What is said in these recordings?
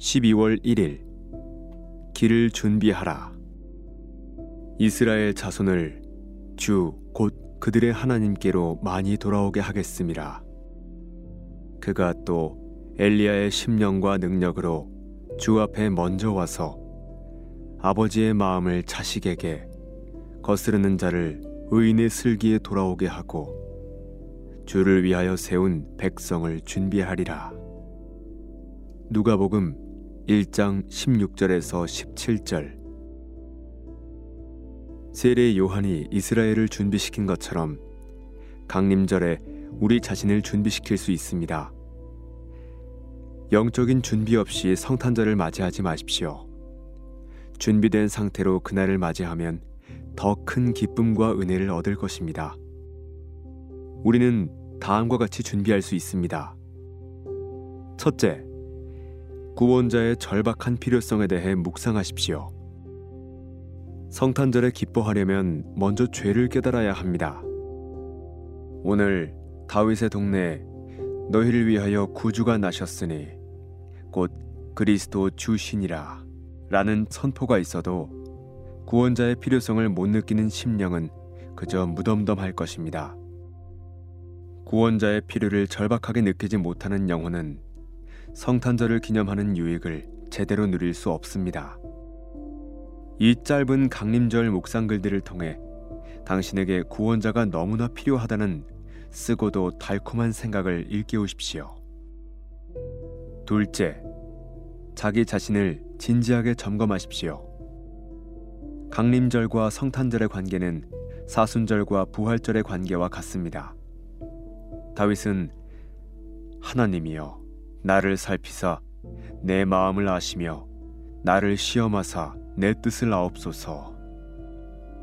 12월 1일. 길을 준비하라. 이스라엘 자손을 주 곧 그들의 하나님께로 많이 돌아오게 하겠음이라 그가 또 엘리야의 심령과 능력으로 주 앞에 먼저 와서 아버지의 마음을 자식에게 거스르는 자를 의인의 슬기에 돌아오게 하고 주를 위하여 세운 백성을 준비하리라. 누가복음 1장 16절에서 17절 세례 요한이 이스라엘을 준비시킨 것처럼 강림절에 우리 자신을 준비시킬 수 있습니다. 영적인 준비 없이 성탄절을 맞이하지 마십시오. 준비된 상태로 그날을 맞이하면 더 큰 기쁨과 은혜를 얻을 것입니다. 우리는 다음과 같이 준비할 수 있습니다. 첫째, 구원자의 절박한 필요성에 대해 묵상하십시오. 성탄절에 기뻐하려면 먼저 죄를 깨달아야 합니다. 오늘 다윗의 동네에 너희를 위하여 구주가 나셨으니 곧 그리스도 주신이라 라는 선포가 있어도 구원자의 필요성을 못 느끼는 심령은 그저 무덤덤할 것입니다. 구원자의 필요를 절박하게 느끼지 못하는 영혼은 성탄절을 기념하는 유익을 제대로 누릴 수 없습니다. 이 짧은 강림절 묵상글들을 통해 당신에게 구원자가 너무나 필요하다는 쓰고도 달콤한 생각을 일깨우십시오. 둘째, 자기 자신을 진지하게 점검하십시오. 강림절과 성탄절의 관계는 사순절과 부활절의 관계와 같습니다. 다윗은 하나님이여 나를 살피사 내 마음을 아시며 나를 시험하사 내 뜻을 아옵소서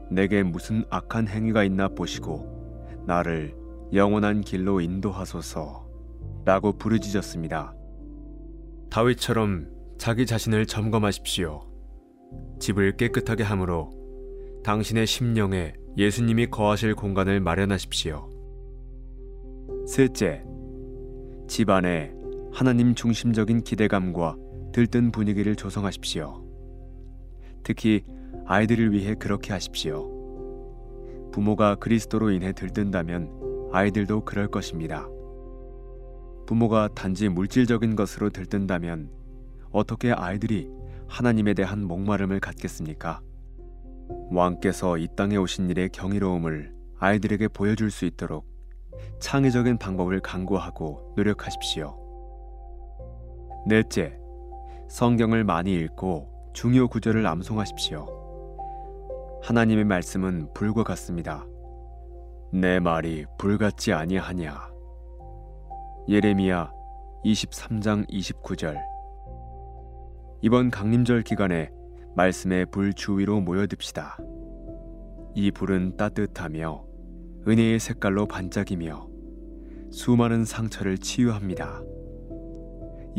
내게 무슨 악한 행위가 있나 보시고 나를 영원한 길로 인도하소서 라고 부르짖었습니다. 다윗처럼 자기 자신을 점검하십시오. 집을 깨끗하게 함으로 당신의 심령에 예수님이 거하실 공간을 마련하십시오. 셋째, 집 안에 하나님 중심적인 기대감과 들뜬 분위기를 조성하십시오. 특히 아이들을 위해 그렇게 하십시오. 부모가 그리스도로 인해 들뜬다면 아이들도 그럴 것입니다. 부모가 단지 물질적인 것으로 들뜬다면 어떻게 아이들이 하나님에 대한 목마름을 갖겠습니까? 왕께서 이 땅에 오신 일의 경이로움을 아이들에게 보여줄 수 있도록 창의적인 방법을 강구하고 노력하십시오. 넷째, 성경을 많이 읽고 중요 구절을 암송하십시오. 하나님의 말씀은 불과 같습니다. 내 말이 불같지 아니하냐. 예레미야 23장 29절. 이번 강림절 기간에 말씀의 불 주위로 모여듭시다. 이 불은 따뜻하며 은혜의 색깔로 반짝이며 수많은 상처를 치유합니다.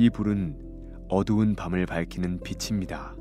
이 불은 어두운 밤을 밝히는 빛입니다.